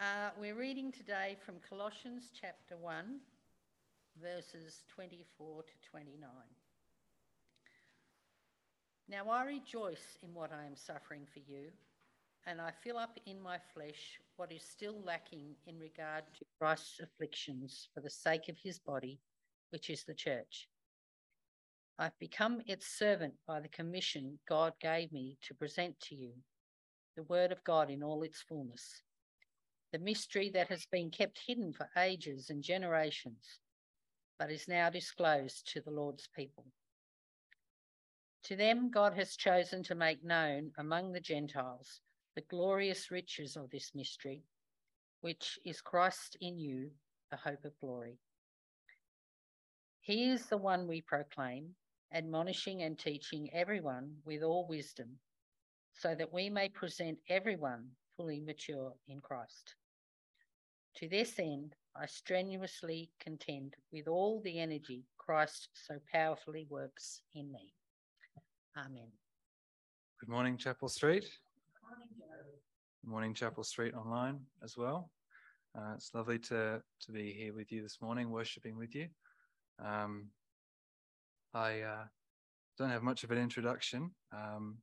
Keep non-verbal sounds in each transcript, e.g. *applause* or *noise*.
Uh, we're reading today from Colossians chapter 1, verses 24 to 29. Now I rejoice in what I am suffering for you, and I fill up in my flesh what is still lacking in regard to Christ's afflictions for the sake of his body, which is the church. I've become its servant by the commission God gave me to present to you the word of God in all its fullness the mystery that has been kept hidden for ages and generations, but is now disclosed to the Lord's people. To them, God has chosen to make known among the Gentiles the glorious riches of this mystery, which is Christ in you, the hope of glory. He is the one we proclaim, admonishing and teaching everyone with all wisdom, so that we may present everyone fully mature in Christ. To this end, I strenuously contend with all the energy Christ so powerfully works in me. Amen. Good morning, Chapel Street. Good morning, Chapel Street online as well. Uh, it's lovely to, to be here with you this morning, worshipping with you. Um, I uh, don't have much of an introduction, um,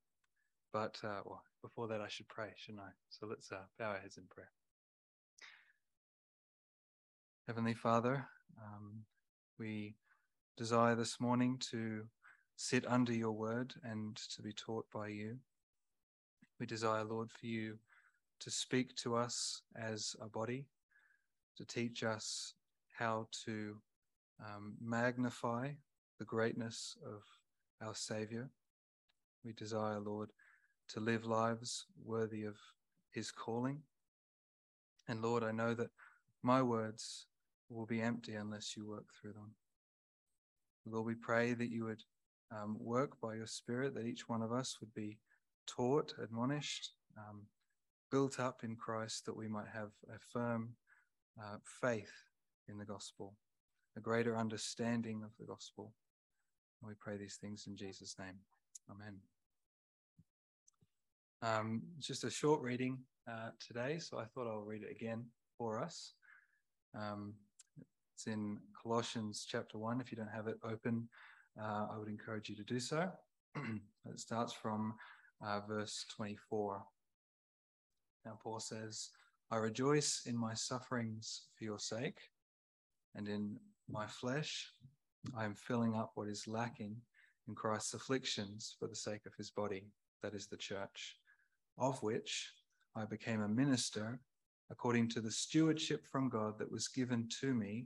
but uh, well, before that, I should pray, shouldn't I? So let's uh, bow our heads in prayer. Heavenly Father, um, we desire this morning to sit under your word and to be taught by you. We desire, Lord, for you to speak to us as a body, to teach us how to um, magnify the greatness of our Savior. We desire, Lord, to live lives worthy of his calling. And Lord, I know that my words will be empty unless you work through them. Lord, we pray that you would um, work by your Spirit, that each one of us would be taught, admonished, um, built up in Christ, that we might have a firm uh, faith in the gospel, a greater understanding of the gospel. And we pray these things in Jesus' name. Amen. Um, just a short reading uh, today, so I thought I'll read it again for us. Um, it's in Colossians chapter 1. If you don't have it open, uh, I would encourage you to do so. *clears throat* it starts from uh, verse 24. Now, Paul says, I rejoice in my sufferings for your sake, and in my flesh I am filling up what is lacking in Christ's afflictions for the sake of his body, that is the church, of which I became a minister according to the stewardship from God that was given to me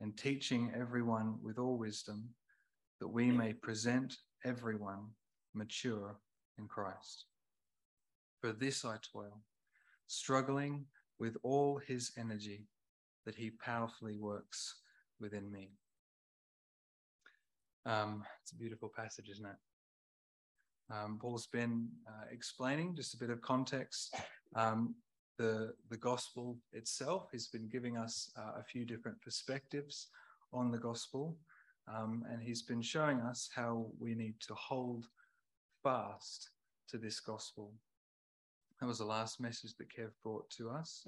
and teaching everyone with all wisdom, that we may present everyone mature in Christ. For this I toil, struggling with all his energy that he powerfully works within me. Um, it's a beautiful passage, isn't it? Um, Paul's been uh, explaining just a bit of context. Um, the, the gospel itself He's been giving us uh, a few different perspectives on the gospel. Um, and he's been showing us how we need to hold fast to this gospel. That was the last message that Kev brought to us.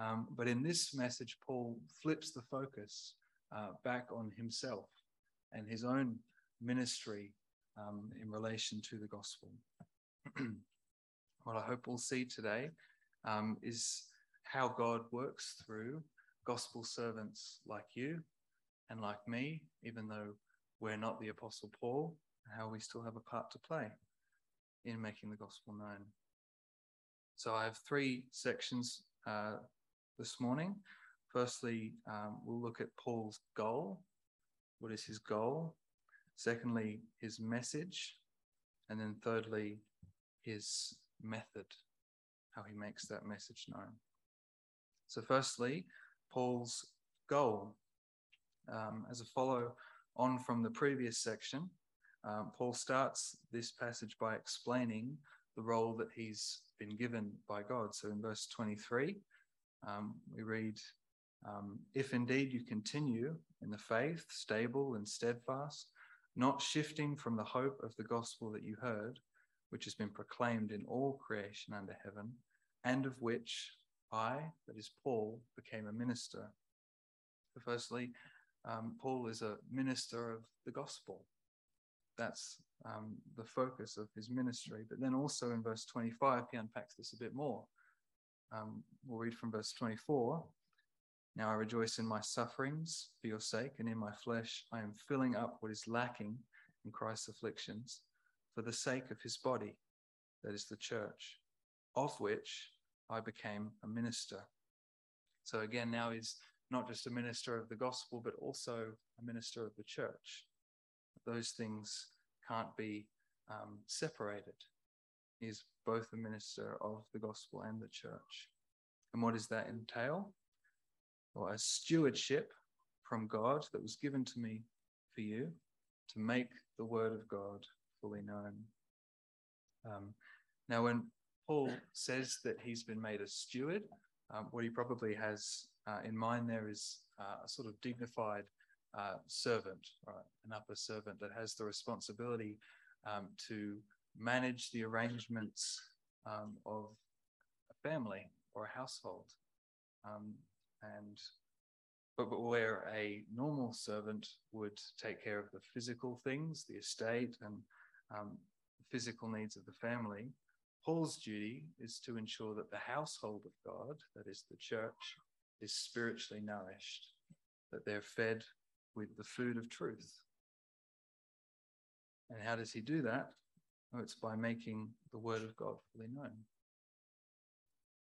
Um, but in this message, Paul flips the focus uh, back on himself and his own ministry um, in relation to the gospel. *clears throat* what I hope we'll see today um, is how God works through gospel servants like you and like me, even though we're not the Apostle Paul, how we still have a part to play in making the gospel known. So I have three sections uh, this morning. Firstly, um, we'll look at Paul's goal. What is his goal? Secondly, his message. And then thirdly, his method, how he makes that message known. So, firstly, Paul's goal. Um, as a follow on from the previous section, um, Paul starts this passage by explaining the role that he's been given by God. So in verse 23, um, we read, um, If indeed you continue in the faith, stable and steadfast, not shifting from the hope of the gospel that you heard, which has been proclaimed in all creation under heaven, and of which I, that is Paul, became a minister. So firstly, um, Paul is a minister of the gospel. That's um, the focus of his ministry. But then also in verse 25, he unpacks this a bit more. Um, we'll read from verse 24. Now I rejoice in my sufferings for your sake, and in my flesh I am filling up what is lacking in Christ's afflictions for the sake of his body, that is the church, of which I became a minister. So again, now he's not just a minister of the gospel, but also a minister of the church. Those things can't be um, separated. He's both a minister of the gospel and the church. And what does that entail? Well, a stewardship from God that was given to me for you to make the word of God fully known. Um, now, when Paul says that he's been made a steward, um, what he probably has uh, in mind there is uh, a sort of dignified uh, servant, right? An upper servant that has the responsibility um, to manage the arrangements um, of a family or a household. Um, and but, but where a normal servant would take care of the physical things, the estate, and um, physical needs of the family, Paul's duty is to ensure that the household of God, that is the church, is spiritually nourished, that they're fed with the food of truth. And how does he do that? Oh, it's by making the word of God fully known.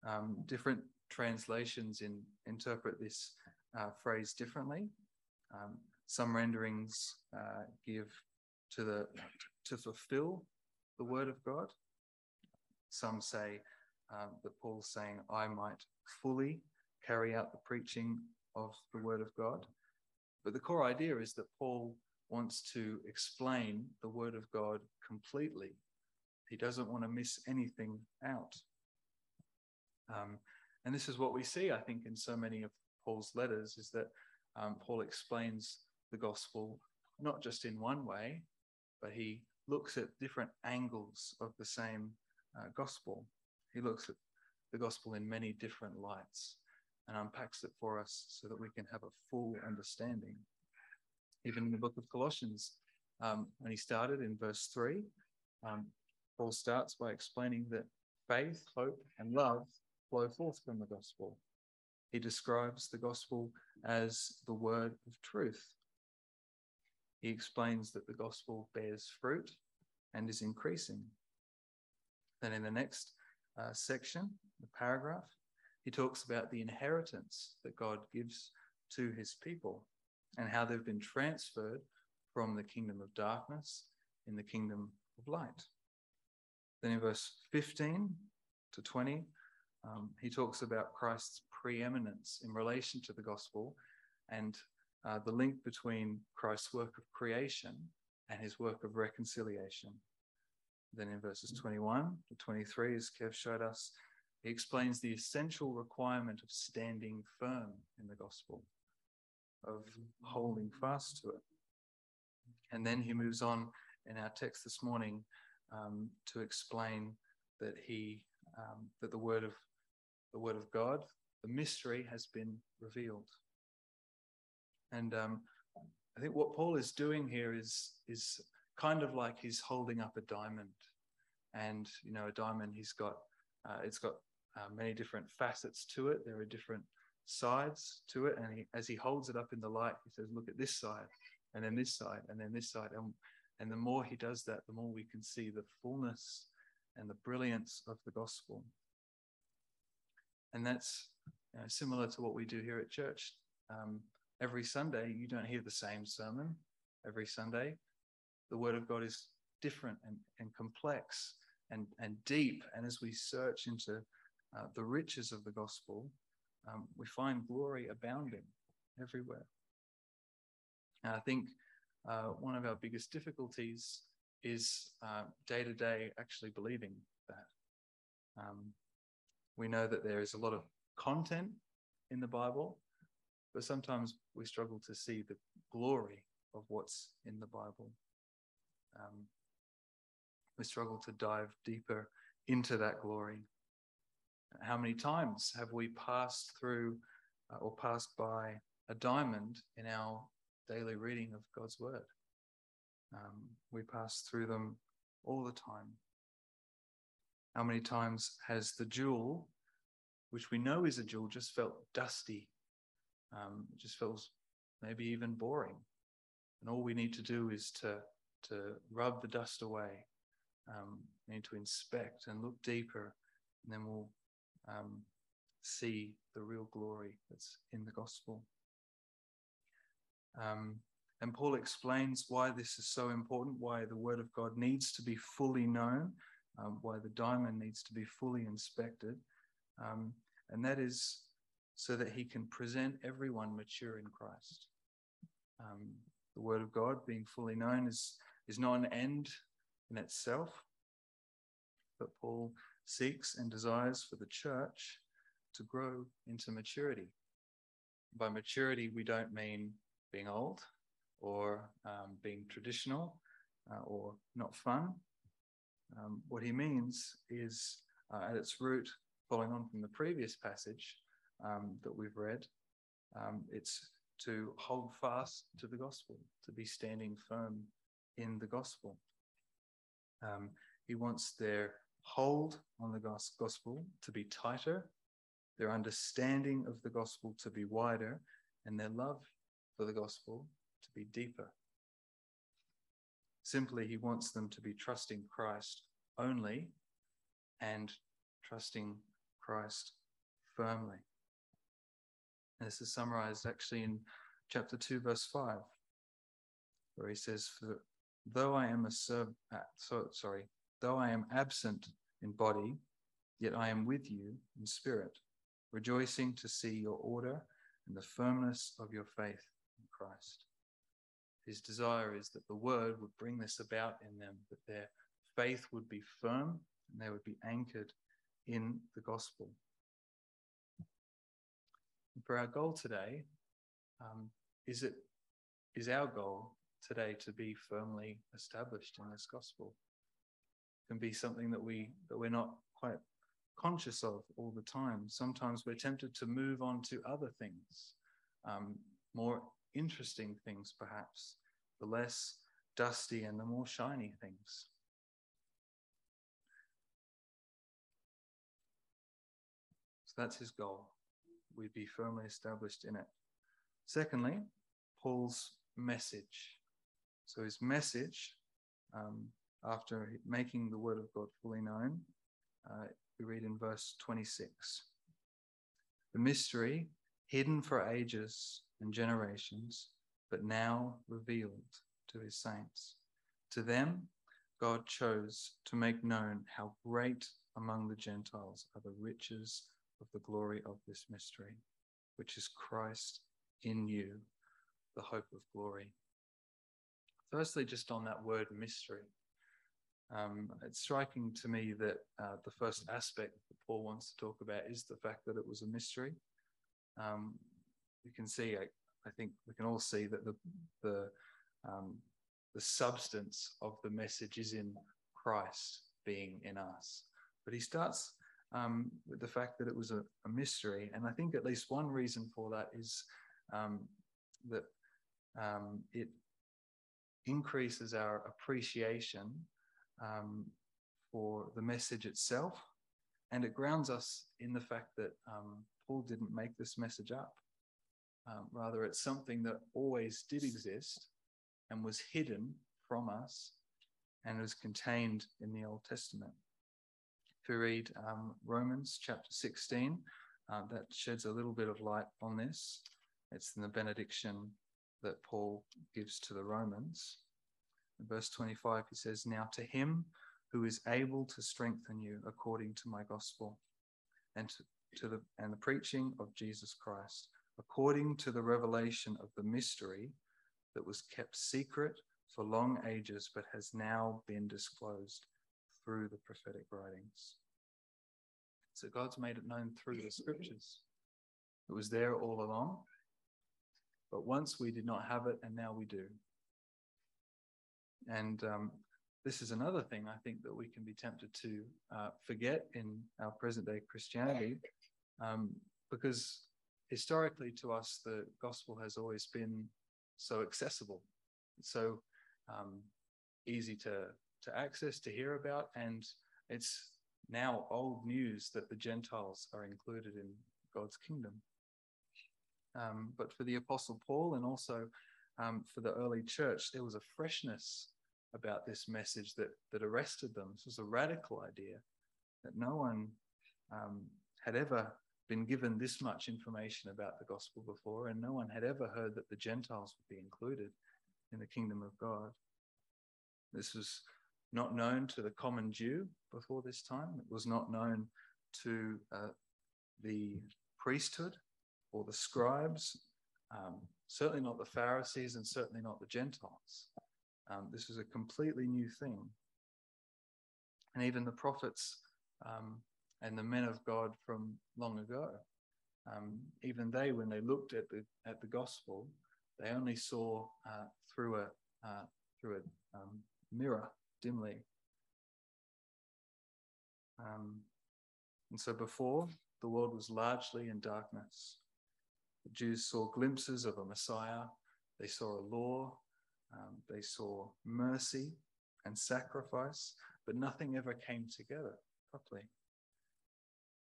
Um, different translations in, interpret this uh, phrase differently. Um, some renderings uh, give to the to fulfill the word of God. Some say um, that Paul's saying, I might fully carry out the preaching of the word of God. But the core idea is that Paul wants to explain the word of God completely. He doesn't want to miss anything out. Um, and this is what we see, I think, in so many of Paul's letters, is that um, Paul explains the gospel not just in one way, but he looks at different angles of the same uh, gospel. He looks at the gospel in many different lights and unpacks it for us so that we can have a full understanding. Even in the book of Colossians, um, when he started in verse 3, um, Paul starts by explaining that faith, hope, and love flow forth from the gospel. He describes the gospel as the word of truth. He explains that the gospel bears fruit and is increasing. Then, in the next uh, section, the paragraph, he talks about the inheritance that God gives to his people and how they've been transferred from the kingdom of darkness in the kingdom of light. Then in verse 15 to 20, um, he talks about Christ's preeminence in relation to the gospel and uh, the link between Christ's work of creation and his work of reconciliation. Then in verses 21 to 23, as Kev showed us, he explains the essential requirement of standing firm in the gospel, of holding fast to it. And then he moves on in our text this morning um, to explain that he um, that the word of the word of God, the mystery has been revealed. And um, I think what Paul is doing here is is kind of like he's holding up a diamond, and you know, a diamond he's got uh, it's got uh, many different facets to it. There are different sides to it, and he, as he holds it up in the light, he says, "Look at this side, and then this side, and then this side." And and the more he does that, the more we can see the fullness and the brilliance of the gospel. And that's you know, similar to what we do here at church. Um, every Sunday, you don't hear the same sermon every Sunday. The Word of God is different and, and complex and, and deep. And as we search into uh, the riches of the gospel, um, we find glory abounding. everywhere. And I think uh, one of our biggest difficulties is day to day actually believing that. Um, we know that there is a lot of content in the Bible, but sometimes we struggle to see the glory of what's in the Bible. Um, we struggle to dive deeper into that glory. How many times have we passed through uh, or passed by a diamond in our daily reading of God's Word? Um, we pass through them all the time. How many times has the jewel, which we know is a jewel, just felt dusty? Um, it just feels maybe even boring. And all we need to do is to, to rub the dust away. Um, we need to inspect and look deeper, and then we'll um, see the real glory that's in the gospel. Um, and Paul explains why this is so important, why the word of God needs to be fully known, um, why the diamond needs to be fully inspected. Um, and that is so that he can present everyone mature in Christ. Um, the word of God being fully known is, is not an end in itself, but Paul seeks and desires for the church to grow into maturity. By maturity, we don't mean being old or um, being traditional uh, or not fun. Um, what he means is, uh, at its root, following on from the previous passage um, that we've read, um, it's to hold fast to the gospel, to be standing firm in the gospel. Um, he wants their hold on the gospel to be tighter, their understanding of the gospel to be wider, and their love for the gospel to be deeper. Simply, he wants them to be trusting Christ only and trusting Christ firmly. This is summarized actually in chapter 2, verse 5, where he says, For though I am a uh, so, sorry, though I am absent in body, yet I am with you in spirit, rejoicing to see your order and the firmness of your faith in Christ. His desire is that the word would bring this about in them, that their faith would be firm and they would be anchored in the gospel. For our goal today, um, is it is our goal today to be firmly established in this gospel? It can be something that we that we're not quite conscious of all the time. Sometimes we're tempted to move on to other things, um, more interesting things, perhaps, the less dusty and the more shiny things. So that's his goal. We'd be firmly established in it. Secondly, Paul's message. So his message, um, after making the word of God fully known, uh, we read in verse 26 The mystery hidden for ages and generations, but now revealed to his saints. To them, God chose to make known how great among the Gentiles are the riches of the glory of this mystery, which is Christ in you, the hope of glory. Firstly, just on that word mystery, um, it's striking to me that uh, the first aspect that Paul wants to talk about is the fact that it was a mystery. Um, you can see, I, I, think we can all see that the the um, the substance of the message is in Christ being in us. But he starts um, the fact that it was a, a, mystery, and I think at least one reason for that is um, that um, it increases our appreciation um, for the message itself, and it grounds us in the fact that um, Paul didn't make this message up. Um, rather, it's something that always did exist and was hidden from us and was contained in the Old Testament. If read um, Romans chapter 16, uh, that sheds a little bit of light on this. It's in the benediction that Paul gives to the Romans. In verse 25, he says, Now to him who is able to strengthen you according to my gospel and to, to the and the preaching of Jesus Christ, according to the revelation of the mystery that was kept secret for long ages, but has now been disclosed through the prophetic writings. So God's made it known through the scriptures. It was there all along, but once we did not have it, and now we do. And um, this is another thing I think that we can be tempted to uh, forget in our present day Christianity, um, because historically to us, the gospel has always been so accessible, so um, easy to, to access, to hear about, and it's now old news that the Gentiles are included in God's kingdom. Um, but for the Apostle Paul and also um, for the early church, there was a freshness about this message that, that arrested them. This was a radical idea that no one um, had ever been given this much information about the gospel before, and no one had ever heard that the Gentiles would be included in the kingdom of God. This was not known to the common Jew before this time. It was not known to uh, the priesthood or the scribes, um, certainly not the Pharisees, and certainly not the Gentiles. Um, this was a completely new thing. And even the prophets um, and the men of God from long ago, um, even they, when they looked at the at the gospel, they only saw uh, through a uh, through a um, mirror dimly. Um, and so before, the world was largely in darkness. The Jews saw glimpses of a Messiah. They saw a law. Um, they saw mercy and sacrifice, but nothing ever came together properly.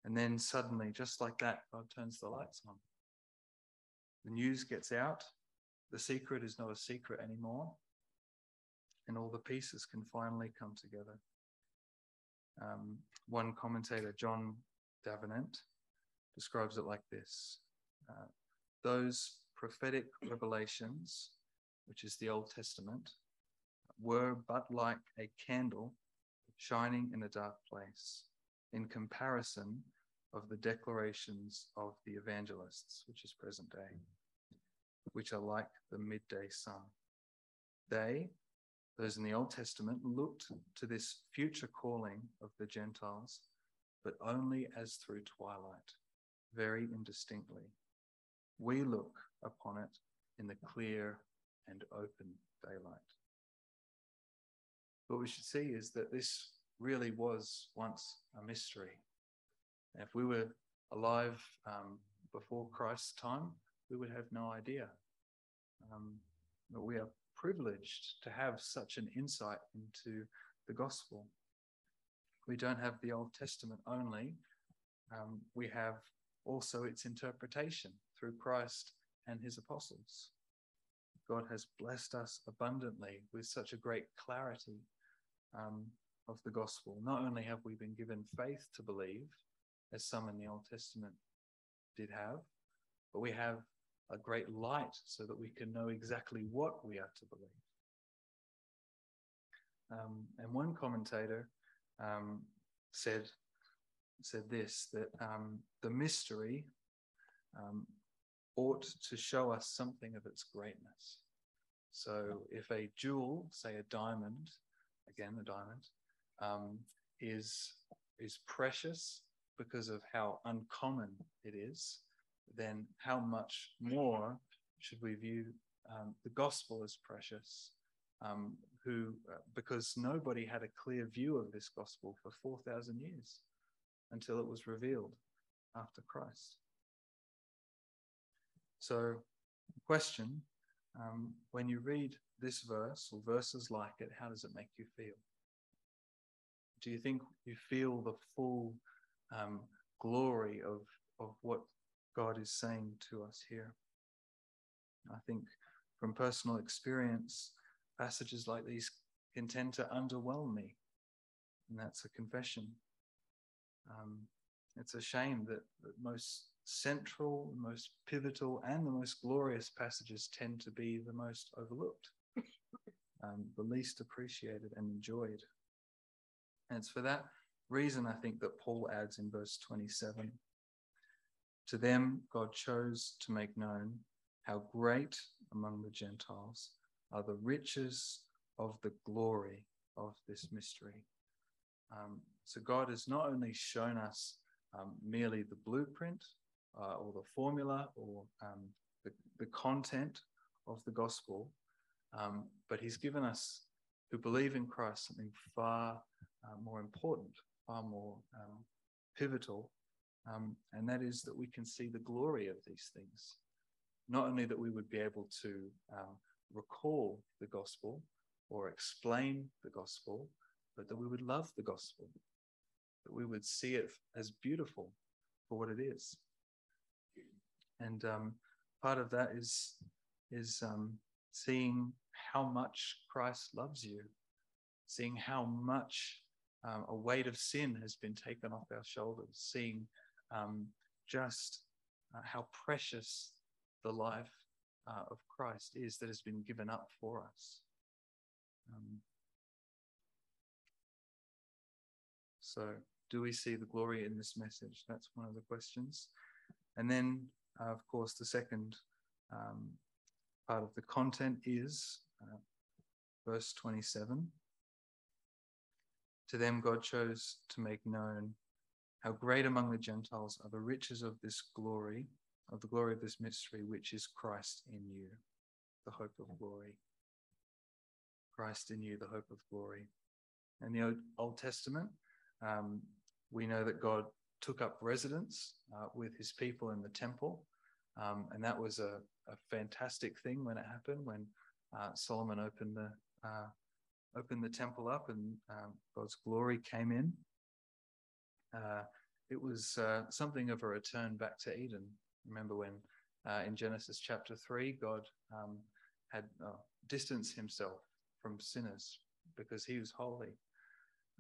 And then suddenly, just like that, God turns the lights on. The news gets out. The secret is not a secret anymore. And all the pieces can finally come together. Um, one commentator, John Davenant, describes it like this uh, Those prophetic revelations which is the Old Testament, were but like a candle shining in a dark place in comparison of the declarations of the evangelists, which is present day, which are like the midday sun. They, those in the Old Testament, looked to this future calling of the Gentiles, but only as through twilight, very indistinctly. We look upon it in the clear and open daylight. What we should see is that this really was once a mystery. If we were alive um, before Christ's time, we would have no idea. Um, but we are privileged to have such an insight into the gospel. We don't have the Old Testament only, um, we have also its interpretation through Christ and his apostles. God has blessed us abundantly with such a great clarity um, of the gospel. Not only have we been given faith to believe, as some in the Old Testament did have, but we have a great light so that we can know exactly what we are to believe. Um, and one commentator um, said said this that um, the mystery um, ought to show us something of its greatness. So if a jewel, say a diamond, again, the diamond, um, is, is precious because of how uncommon it is, then how much more should we view um, the gospel as precious? Um, who, uh, because nobody had a clear view of this gospel for 4,000 years until it was revealed after Christ. So, question um, when you read this verse or verses like it, how does it make you feel? Do you think you feel the full um, glory of, of what God is saying to us here? I think from personal experience, passages like these can tend to underwhelm me, and that's a confession. Um, it's a shame that, that most central, most pivotal, and the most glorious passages tend to be the most overlooked, *laughs* um, the least appreciated and enjoyed. And it's for that reason, I think, that Paul adds in verse 27 To them, God chose to make known how great among the Gentiles are the riches of the glory of this mystery. Um, so, God has not only shown us um, merely the blueprint uh, or the formula or um, the, the, content of the gospel, um, but He's given us who believe in Christ something far uh, more important, far more um, pivotal, um, and that is that we can see the glory of these things. Not only that we would be able to um, recall the gospel or explain the gospel, but that we would love the gospel, that we would see it as beautiful for what it is. And um, part of that is is um, seeing how much Christ loves you, seeing how much um, a weight of sin has been taken off our shoulders, seeing um, just uh, how precious the life uh, of Christ is that has been given up for us. Um, so, do we see the glory in this message? That's one of the questions. And then, uh, of course, the second um, part of the content is uh, verse 27. To them, God chose to make known how great among the Gentiles are the riches of this glory, of the glory of this mystery, which is Christ in you, the hope of glory. Christ in you, the hope of glory. In the Old Testament, um, we know that God took up residence uh, with his people in the temple. Um, and that was a, a, fantastic thing when it happened, when uh, Solomon opened the, uh, opened the temple up and um, God's glory came in. Uh, it was uh, something of a return back to Eden. Remember when uh, in Genesis chapter 3, God um, had distanced himself from sinners because he was holy.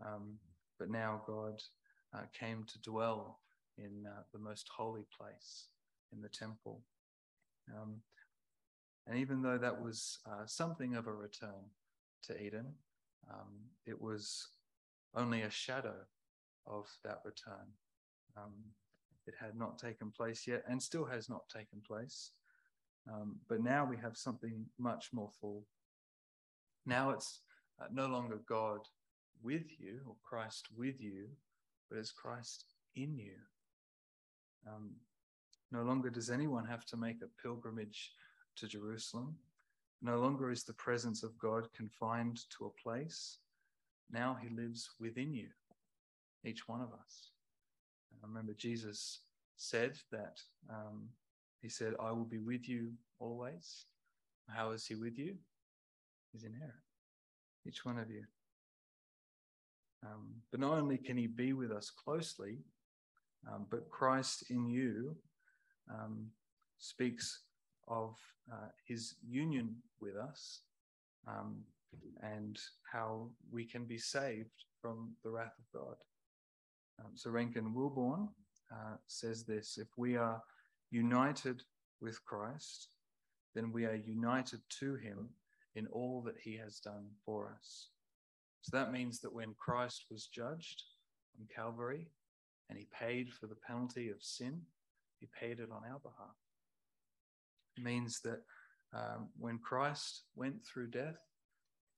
Um, but now God uh, came to dwell in uh, the most holy place in the temple. Um, and even though that was uh, something of a return to Eden, um, it was only a shadow of that return. Um, it had not taken place yet and still has not taken place. Um, but now we have something much more full. Now it's uh, no longer God with you or Christ with you, but it's Christ in you. Um, no longer does anyone have to make a pilgrimage to Jerusalem. No longer is the presence of God confined to a place. Now he lives within you, each one of us. I remember Jesus said that um, he said, I will be with you always. How is he with you? He's in here, each one of you. Um, but not only can he be with us closely, um, but Christ in you um, speaks of uh, his union with us um, and how we can be saved from the wrath of God. Um, so Rankin Wilbourne uh, says this if we are united with Christ, then we are united to him in all that he has done for us. So that means that when Christ was judged on Calvary and he paid for the penalty of sin, he paid it on our behalf. It means that um, when Christ went through death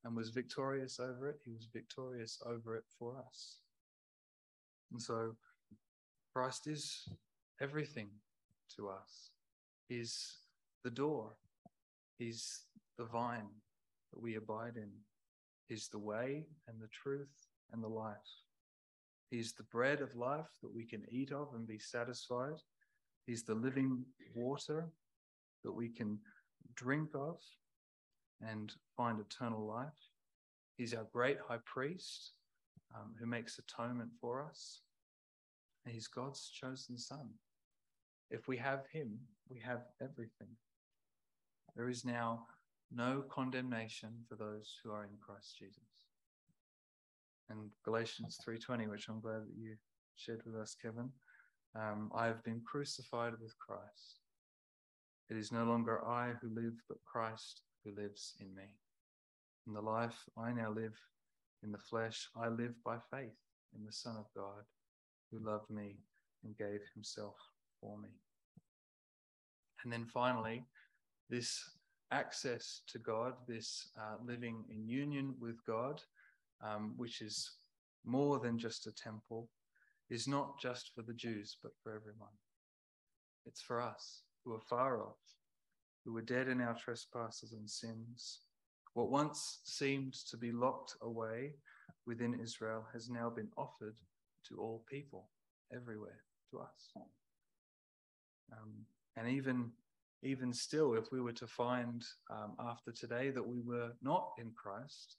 and was victorious over it, he was victorious over it for us. And so Christ is everything to us. He's the door, He's the vine that we abide in. He's the way and the truth and the life. He's the bread of life that we can eat of and be satisfied. He's the living water that we can drink of and find eternal life. He's our great high priest um, who makes atonement for us. And he's God's chosen son. If we have him, we have everything. There is now no condemnation for those who are in Christ Jesus. And Galatians 3:20, which I'm glad that you shared with us, Kevin. Um, I have been crucified with Christ. It is no longer I who live, but Christ who lives in me. In the life I now live in the flesh, I live by faith in the Son of God who loved me and gave himself for me. And then finally, this access to God, this uh, living in union with God, um, which is more than just a temple, is not just for the Jews, but for everyone. It's for us who are far off, who were dead in our trespasses and sins. What once seemed to be locked away within Israel has now been offered to all people, everywhere, to us. Um, and even even still, if we were to find um, after today that we were not in Christ,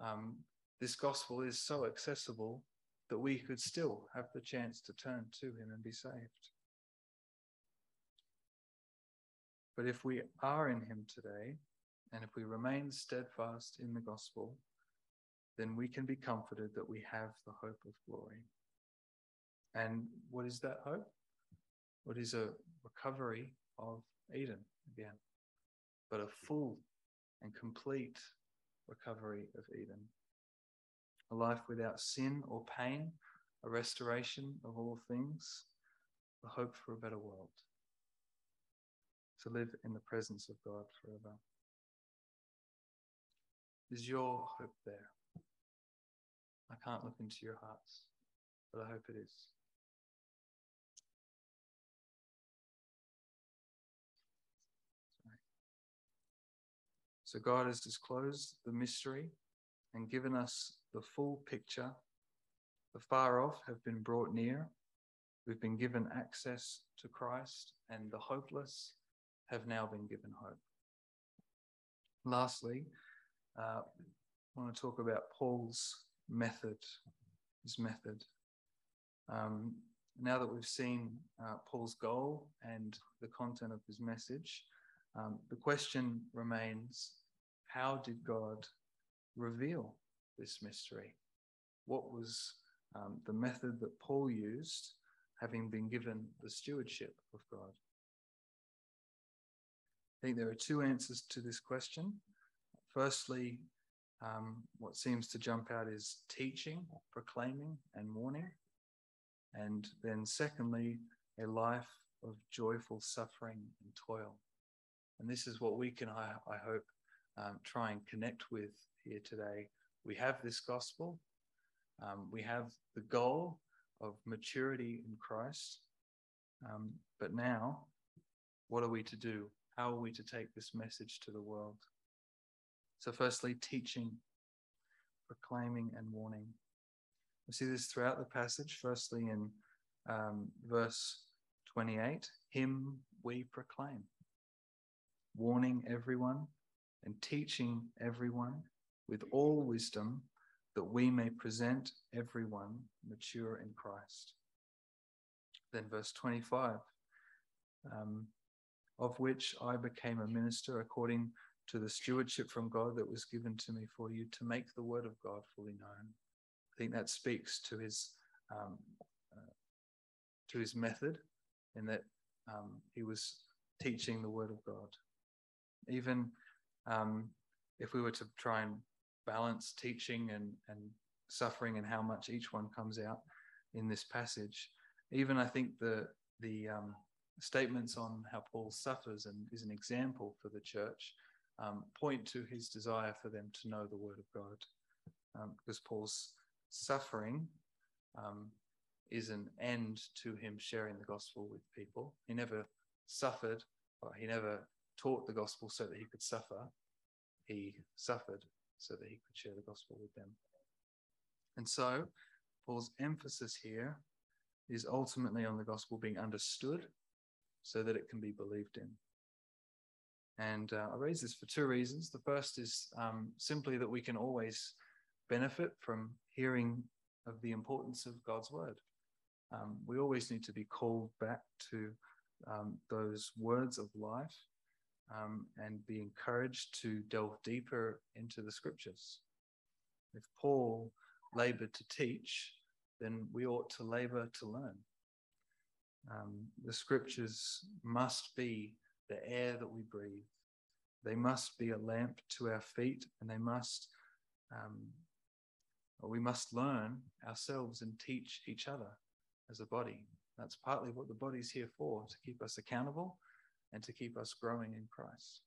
um, this gospel is so accessible that we could still have the chance to turn to Him and be saved. But if we are in Him today, and if we remain steadfast in the gospel, then we can be comforted that we have the hope of glory. And what is that hope? What is a recovery of Eden again, but a full and complete recovery of Eden. A life without sin or pain, a restoration of all things, the hope for a better world. To live in the presence of God forever. Is your hope there? I can't look into your hearts, but I hope it is. So God has disclosed the mystery and given us the full picture. The far off have been brought near. We've been given access to Christ, and the hopeless have now been given hope. Lastly, uh, I want to talk about Paul's method, his method. Um, now that we've seen uh, Paul's goal and the content of his message, um, the question remains how did God reveal this mystery? What was um, the method that Paul used, having been given the stewardship of God? I think there are two answers to this question. Firstly, um, what seems to jump out is teaching, proclaiming, and warning. And then, secondly, a life of joyful suffering and toil. And this is what we can, I, I hope, um, try and connect with here today. We have this gospel, um, we have the goal of maturity in Christ. Um, but now, what are we to do? How are we to take this message to the world? So, firstly, teaching, proclaiming, and warning. We see this throughout the passage. Firstly, in um, verse 28, Him we proclaim, warning everyone and teaching everyone with all wisdom that we may present everyone mature in Christ. Then, verse 25, um, of which I became a minister according to the stewardship from God that was given to me for you to make the word of God fully known. I think that speaks to his um, uh, to his method, in that um, he was teaching the word of God. Even um, if we were to try and balance teaching and, and suffering and how much each one comes out in this passage, even I think the the um, statements on how Paul suffers and is an example for the church um, point to his desire for them to know the Word of God, um, because Paul's suffering um, is an end to him sharing the gospel with people. He never suffered, or he never taught the gospel so that he could suffer. He suffered so that he could share the gospel with them. And so, Paul's emphasis here is ultimately on the gospel being understood so that it can be believed in. And uh, I raise this for two reasons. The first is um, simply that we can always benefit from hearing of the importance of God's word. Um, we always need to be called back to um, those words of life um, and be encouraged to delve deeper into the scriptures. If Paul labored to teach, then we ought to labor to learn. Um, the scriptures must be the air that we breathe. They must be a lamp to our feet, and they must, um, we must learn ourselves and teach each other as a body. That's partly what the body's here for, to keep us accountable and to keep us growing in Christ.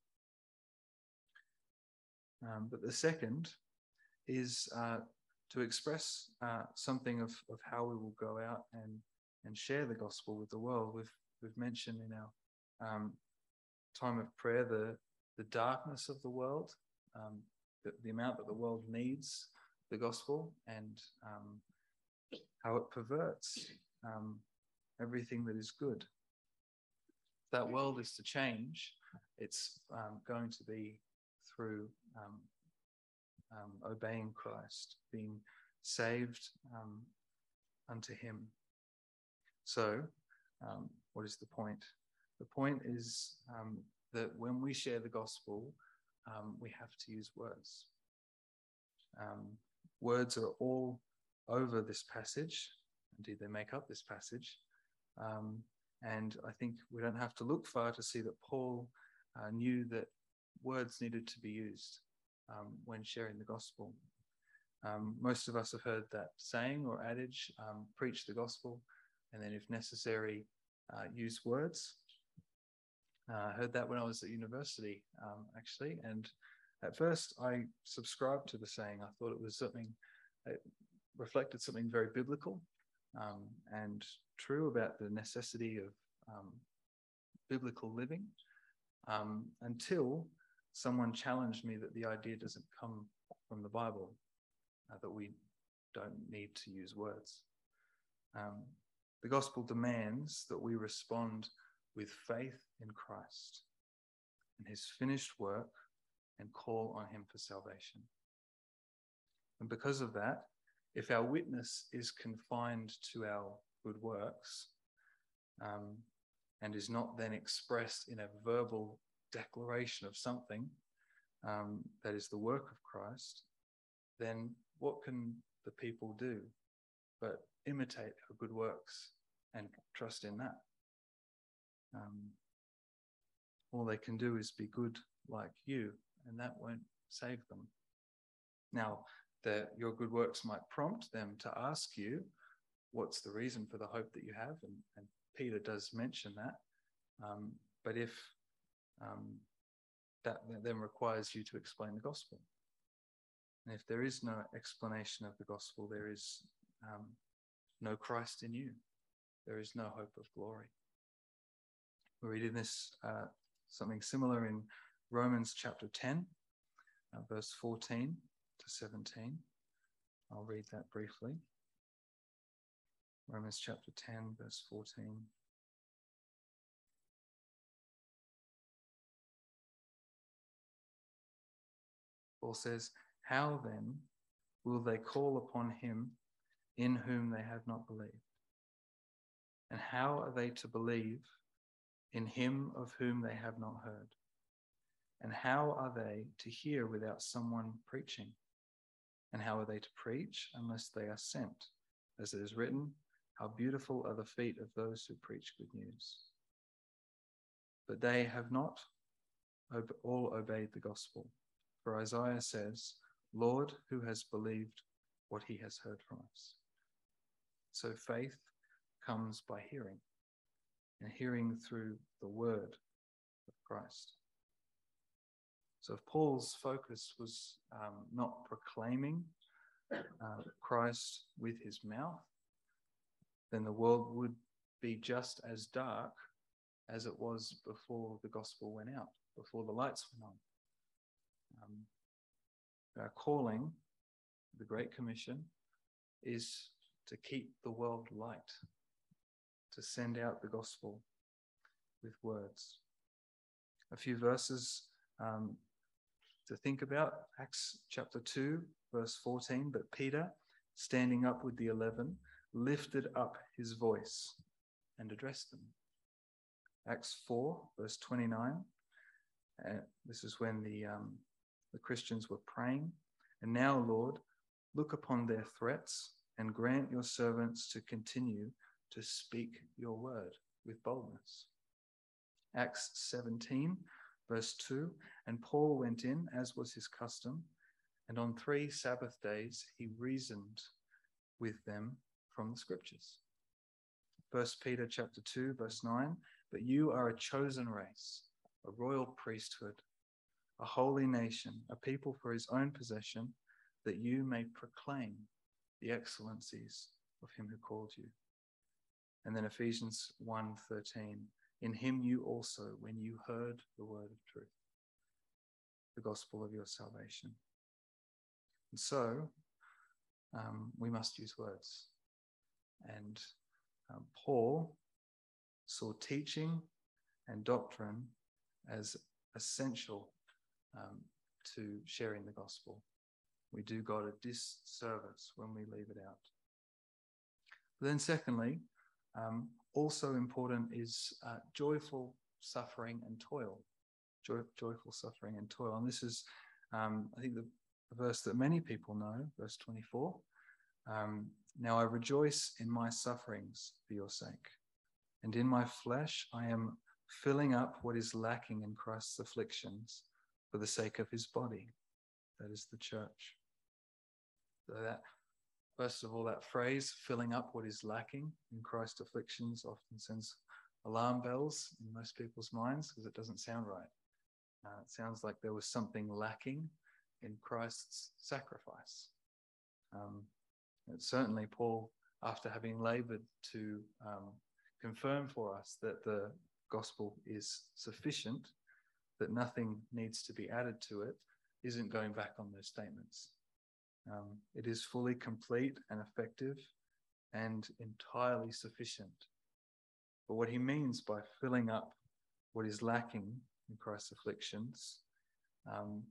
Um, but the second is uh, to express uh, something of, of how we will go out and, and share the gospel with the world. We've, we've mentioned in our um, time of prayer the, the darkness of the world, um, the, the, amount that the world needs the gospel, and um, how it perverts um, everything that is good. That world is to change, it's um, going to be through um, um, obeying Christ, being saved unto Him. So, what is the point? The point is um, that when we share the gospel, um, we have to use words. words are all over this passage. Indeed, they make up this passage. and I think we don't have to look far to see that Paul uh, knew that words needed to be used um, when sharing the gospel. Um, most of us have heard that saying or adage um, preach the gospel, and then, if necessary, uh, use words. Uh, I heard that when I was at university, um, actually, and at first I subscribed to the saying. I thought it was something, it reflected something very biblical um, and true about the necessity of um, biblical living until someone challenged me that the idea doesn't come from the Bible, uh, that we don't need to use words. Um, the gospel demands that we respond with faith in Christ and his finished work and call on him for salvation. And because of that, if our witness is confined to our good works um, and is not then expressed in a verbal declaration of something um, that is the work of Christ, then what can the people do but imitate our good works and trust in that? Um, all they can do is be good like you, and that won't save them. Now, your good works might prompt them to ask you, what's the reason for the hope that you have? And, and Peter does mention that. Um, but if um, that then requires you to explain the gospel. And if there is no explanation of the gospel, there is um, no Christ in you. There is no hope of glory. We're reading this, uh, something similar in Romans chapter 10, uh, verse 14 to 17. I'll read that briefly. Romans chapter 10, verse 14 Paul says, How then will they call upon him in whom they have not believed? And how are they to believe in him of whom they have not heard? And how are they to hear without someone preaching? And how are they to preach unless they are sent? As it is written, How beautiful are the feet of those who preach good news. But they have not all obeyed the gospel. For Isaiah says, Lord, who has believed what he has heard from us? So faith comes by hearing, and hearing through the word of Christ. So if Paul's focus was um, not proclaiming uh, Christ with his mouth, then the world would be just as dark as it was before the gospel went out, before the lights went on. Um, our calling, the Great Commission, is to keep the world light, to send out the gospel with words. A few verses um, to think about Acts chapter 2, verse 14. But Peter, standing up with the eleven, lifted up his voice and addressed them. Acts 4, verse 29. Uh, this is when the um, the Christians were praying. And now, Lord, look upon their threats and grant your servants to continue to speak your word with boldness. Acts 17, verse 2 And Paul went in, as was his custom, and on three Sabbath days he reasoned with them from the scriptures. First Peter chapter 2, verse 9 But you are a chosen race, a royal priesthood, a holy nation, a people for his own possession, that you may proclaim the excellencies of him who called you. And then Ephesians 1:13, in him you also, when you heard the word of truth, the gospel of your salvation. And so um, we must use words. And um, Paul saw teaching and doctrine as essential um, to sharing the gospel. We do God a disservice when we leave it out. But then, secondly, um, also important is uh, joyful suffering and toil. Joy, joyful suffering and toil. And this is, um, I think, the, verse that many people know, verse 24. Um, now I rejoice in my sufferings for your sake and in my flesh, I am filling up what is lacking in Christ's afflictions for the sake of his body, that is the church. So, that, first of all, that phrase, filling up what is lacking in Christ's afflictions, often sends alarm bells in most people's minds because it doesn't sound right. Uh, it sounds like there was something lacking in Christ's sacrifice. Um, certainly, Paul, after having labored to um, confirm for us that the gospel is sufficient, that nothing needs to be added to it, isn't going back on those statements. Um, it is fully complete and effective and entirely sufficient. But what he means by filling up what is lacking in Christ's afflictions um,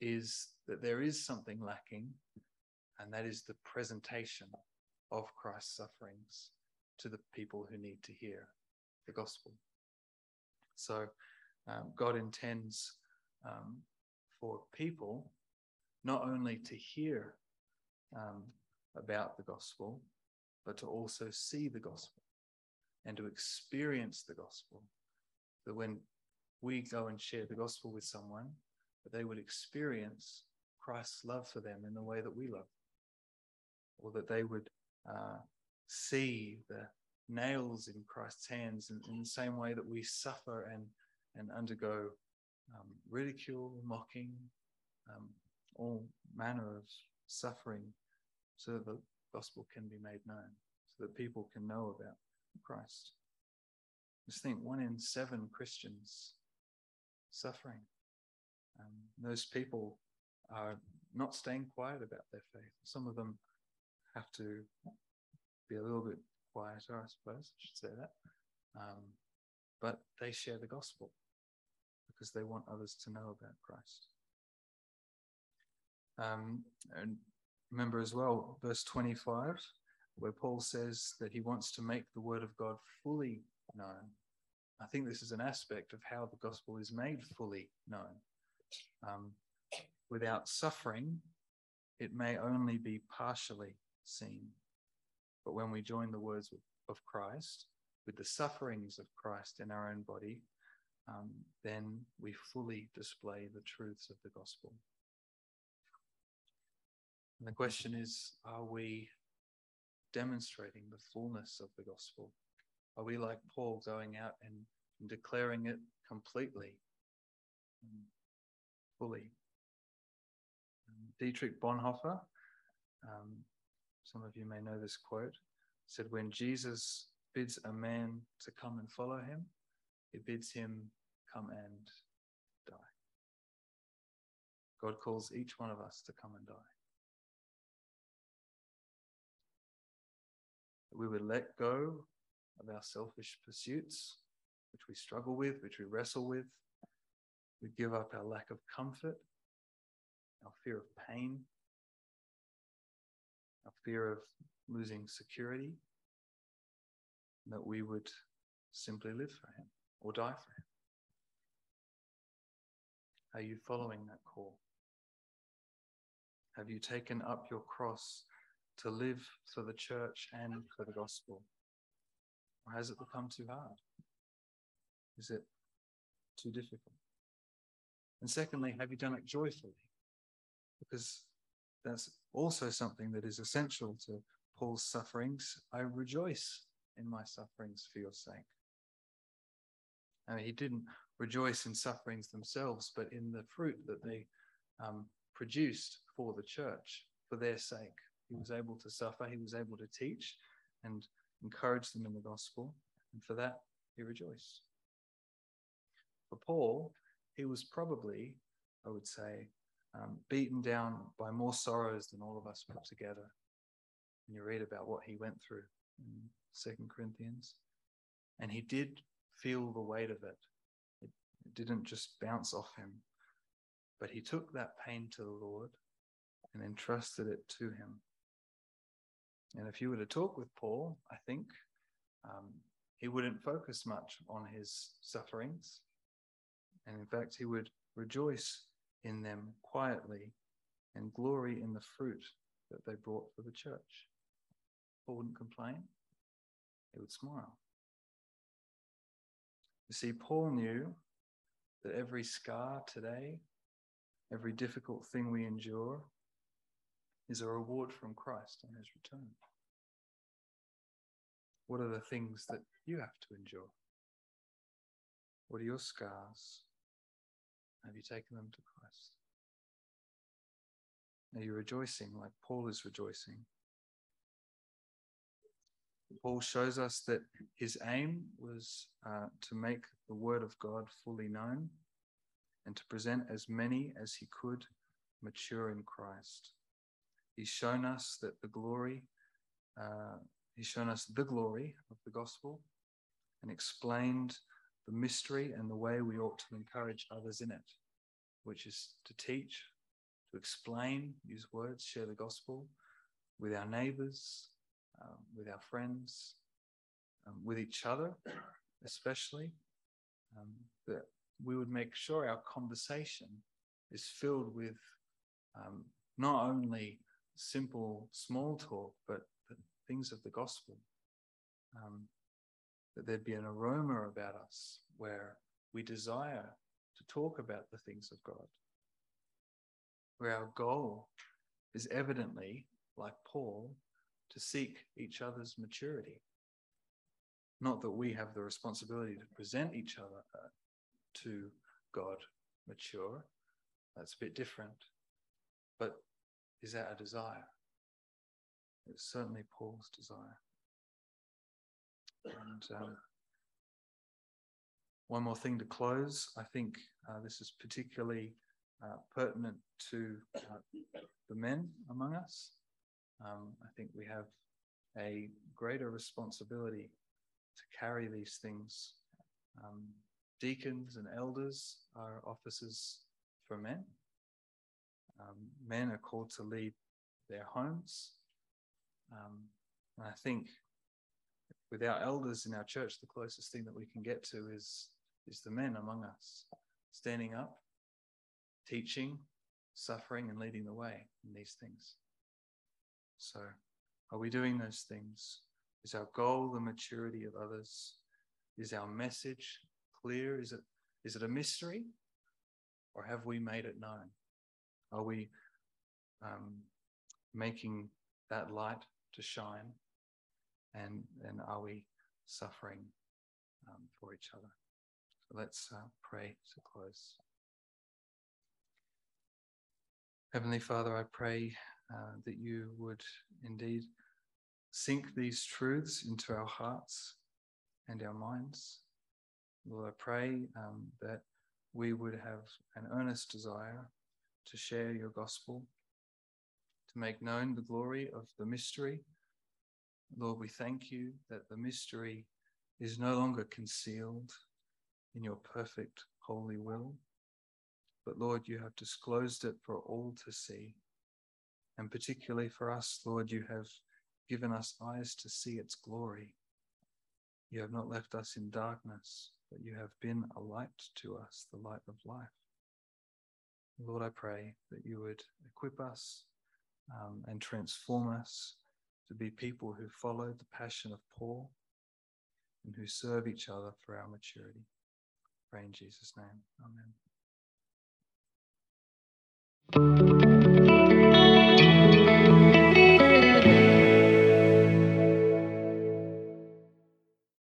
is that there is something lacking, and that is the presentation of Christ's sufferings to the people who need to hear the gospel. So um, God intends um, for people not only to hear um, about the gospel, but to also see the gospel and to experience the gospel. That when we go and share the gospel with someone, that they would experience Christ's love for them in the way that we love, or that they would uh, see the nails in Christ's hands in, in, the same way that we suffer and, and undergo um, ridicule, mocking, um, all manner of suffering so that the gospel can be made known, so that people can know about Christ. Just think one in seven Christians suffering. Um, those people are not staying quiet about their faith. Some of them have to be a little bit quieter, I suppose I should say that. Um, but they share the gospel because they want others to know about Christ. Um, and remember as well, verse 25, where Paul says that he wants to make the word of God fully known. I think this is an aspect of how the gospel is made fully known. Um, without suffering, it may only be partially seen. But when we join the words of Christ with the sufferings of Christ in our own body, um, then we fully display the truths of the gospel. And the question is are we demonstrating the fullness of the gospel? Are we like Paul going out and, and declaring it completely, fully? Um, Dietrich Bonhoeffer, um, some of you may know this quote, said, When Jesus bids a man to come and follow him, he bids him come and die. God calls each one of us to come and die. That we would let go of our selfish pursuits, which we struggle with, which we wrestle with. We give up our lack of comfort, our fear of pain, our fear of losing security, that we would simply live for Him or die for Him. Are you following that call? Have you taken up your cross to live for the church and for the gospel? Or has it become too hard? Is it too difficult? And secondly, have you done it joyfully? Because that's also something that is essential to Paul's sufferings. I rejoice in my sufferings for your sake. I mean, he didn't rejoice in sufferings themselves, but in the fruit that they um, produced for the church, for their sake. He was able to suffer, he was able to teach and encourage them in the gospel, and for that he rejoiced. For Paul, he was probably, I would say, um, beaten down by more sorrows than all of us put together. And you read about what he went through in Second Corinthians, and he did feel the weight of it. it. It didn't just bounce off him, but he took that pain to the Lord and entrusted it to him. And if you were to talk with Paul, I think um, he wouldn't focus much on his sufferings. And in fact, he would rejoice in them quietly and glory in the fruit that they brought for the church. Paul wouldn't complain, he would smile. You see, Paul knew that every scar today, every difficult thing we endure, is a reward from Christ on his return. What are the things that you have to endure? What are your scars? Have you taken them to Christ? Are you rejoicing like Paul is rejoicing? Paul shows us that his aim was uh, to make the word of God fully known and to present as many as he could mature in Christ. He's shown us that the glory, uh, he's shown us the glory of the gospel and explained the mystery and the way we ought to encourage others in it, which is to teach, to explain, use words, share the gospel with our neighbors, um, with our friends, um, with each other, especially, um, that we would make sure our conversation is filled with um, not only simple small talk, but the things of the gospel. Um, that there'd be an aroma about us where we desire to talk about the things of God, where our goal is evidently, like Paul, to seek each other's maturity. Not that we have the responsibility to present each other uh, to God mature, that's a bit different. But is that a desire? It's certainly Paul's desire. And um, one more thing to close. I think uh, this is particularly uh, pertinent to uh, the men among us. Um, I think we have a greater responsibility to carry these things. Um, deacons and elders are offices for men. Um, men are called to lead their homes. Um, and I think with our elders in our church, the closest thing that we can get to is, is the men among us, standing up, teaching, suffering, and leading the way in these things. So, are we doing those things? Is our goal the maturity of others? Is our message clear? Is it is it a mystery, or have we made it known? Are we um, making that light to shine, and and are we suffering um, for each other? So let's uh, pray to close. Heavenly Father, I pray uh, that you would indeed sink these truths into our hearts and our minds. Lord, I pray um, that we would have an earnest desire to share your gospel, to make known the glory of the mystery. Lord, we thank you that the mystery is no longer concealed in your perfect holy will, but Lord, you have disclosed it for all to see. And particularly for us, Lord, you have given us eyes to see its glory. You have not left us in darkness, but you have been a light to us, the light of life. Lord, I pray that you would equip us um, and transform us to be people who follow the passion of Paul and who serve each other for our maturity. Pray in Jesus' name. Amen.